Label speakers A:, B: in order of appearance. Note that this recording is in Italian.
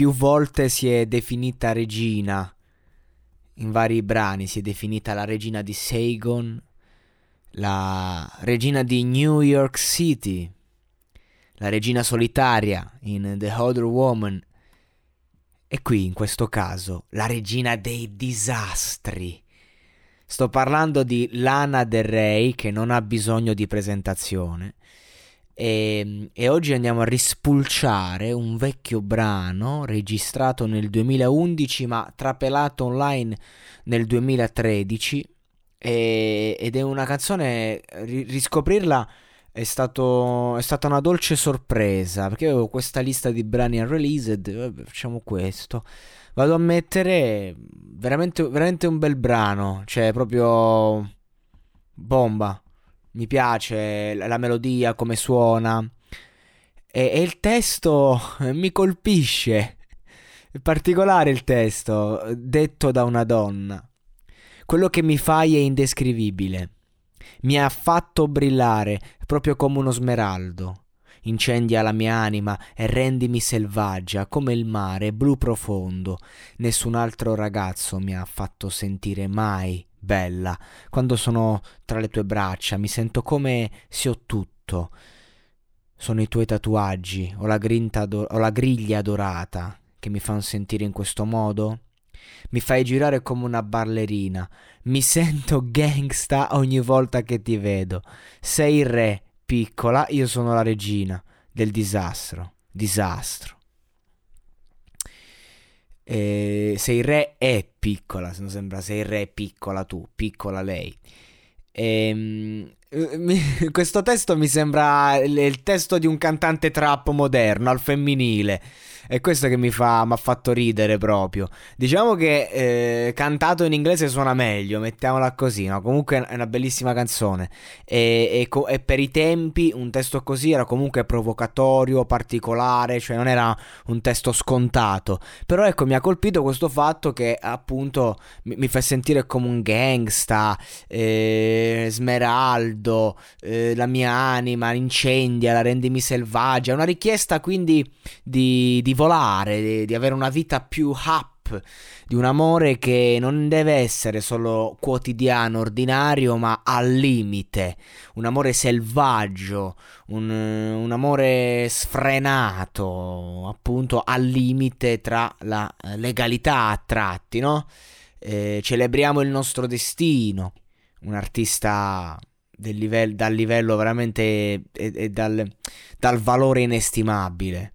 A: più volte si è definita regina. In vari brani si è definita la regina di Saigon, la regina di New York City, la regina solitaria in The Other Woman e qui in questo caso la regina dei disastri. Sto parlando di Lana Del Rey che non ha bisogno di presentazione. E, e, oggi andiamo a rispulciare un vecchio brano registrato nel 2011 ma trapelato online nel 2013 e, ed è una canzone, riscoprirla è, stato, è stata una dolce sorpresa perché avevo questa lista di brani unreleased, vabbè, facciamo questo. Vado a mettere veramente, veramente un bel brano, cioè proprio bomba. Mi piace la, melodia, come suona. E, e il testo mi colpisce. È particolare il testo, detto da una donna. Quello che mi fai è indescrivibile. Mi ha fatto brillare proprio come uno smeraldo. Incendia la mia anima e rendimi selvaggia come il mare blu profondo. Nessun altro ragazzo mi ha fatto sentire mai bella. Quando sono tra le tue braccia mi sento come se ho tutto. Sono i tuoi tatuaggi o la, do- o la griglia dorata che mi fanno sentire in questo modo? Mi fai girare come una ballerina. Mi sento gangsta ogni volta che ti vedo. Sei il re, piccola, io sono la regina del disastro. Disastro. E sei re è piccola, se non sembra sei re piccola tu, piccola lei. Ehm, questo testo mi sembra il testo di un cantante trap moderno, al femminile. È questo che mi, fa, ha fatto ridere proprio. Diciamo che eh, cantato in inglese suona meglio, mettiamola così, no? Comunque è una bellissima canzone. E, e, e, per i tempi un testo così era comunque provocatorio, particolare, cioè non era un testo scontato. Però ecco, mi ha colpito questo fatto che appunto mi, mi fa sentire come un gangsta, eh, smeraldo, eh, la mia anima incendia, la rendimi selvaggia. Una richiesta quindi di, di volare, di, di avere una vita più up, di un amore che non deve essere solo quotidiano, ordinario, ma al limite, un amore selvaggio, un, un amore sfrenato, appunto al limite tra la legalità a tratti, no? Eh, celebriamo il nostro destino, un artista livello, dal livello veramente e, e dal, dal valore inestimabile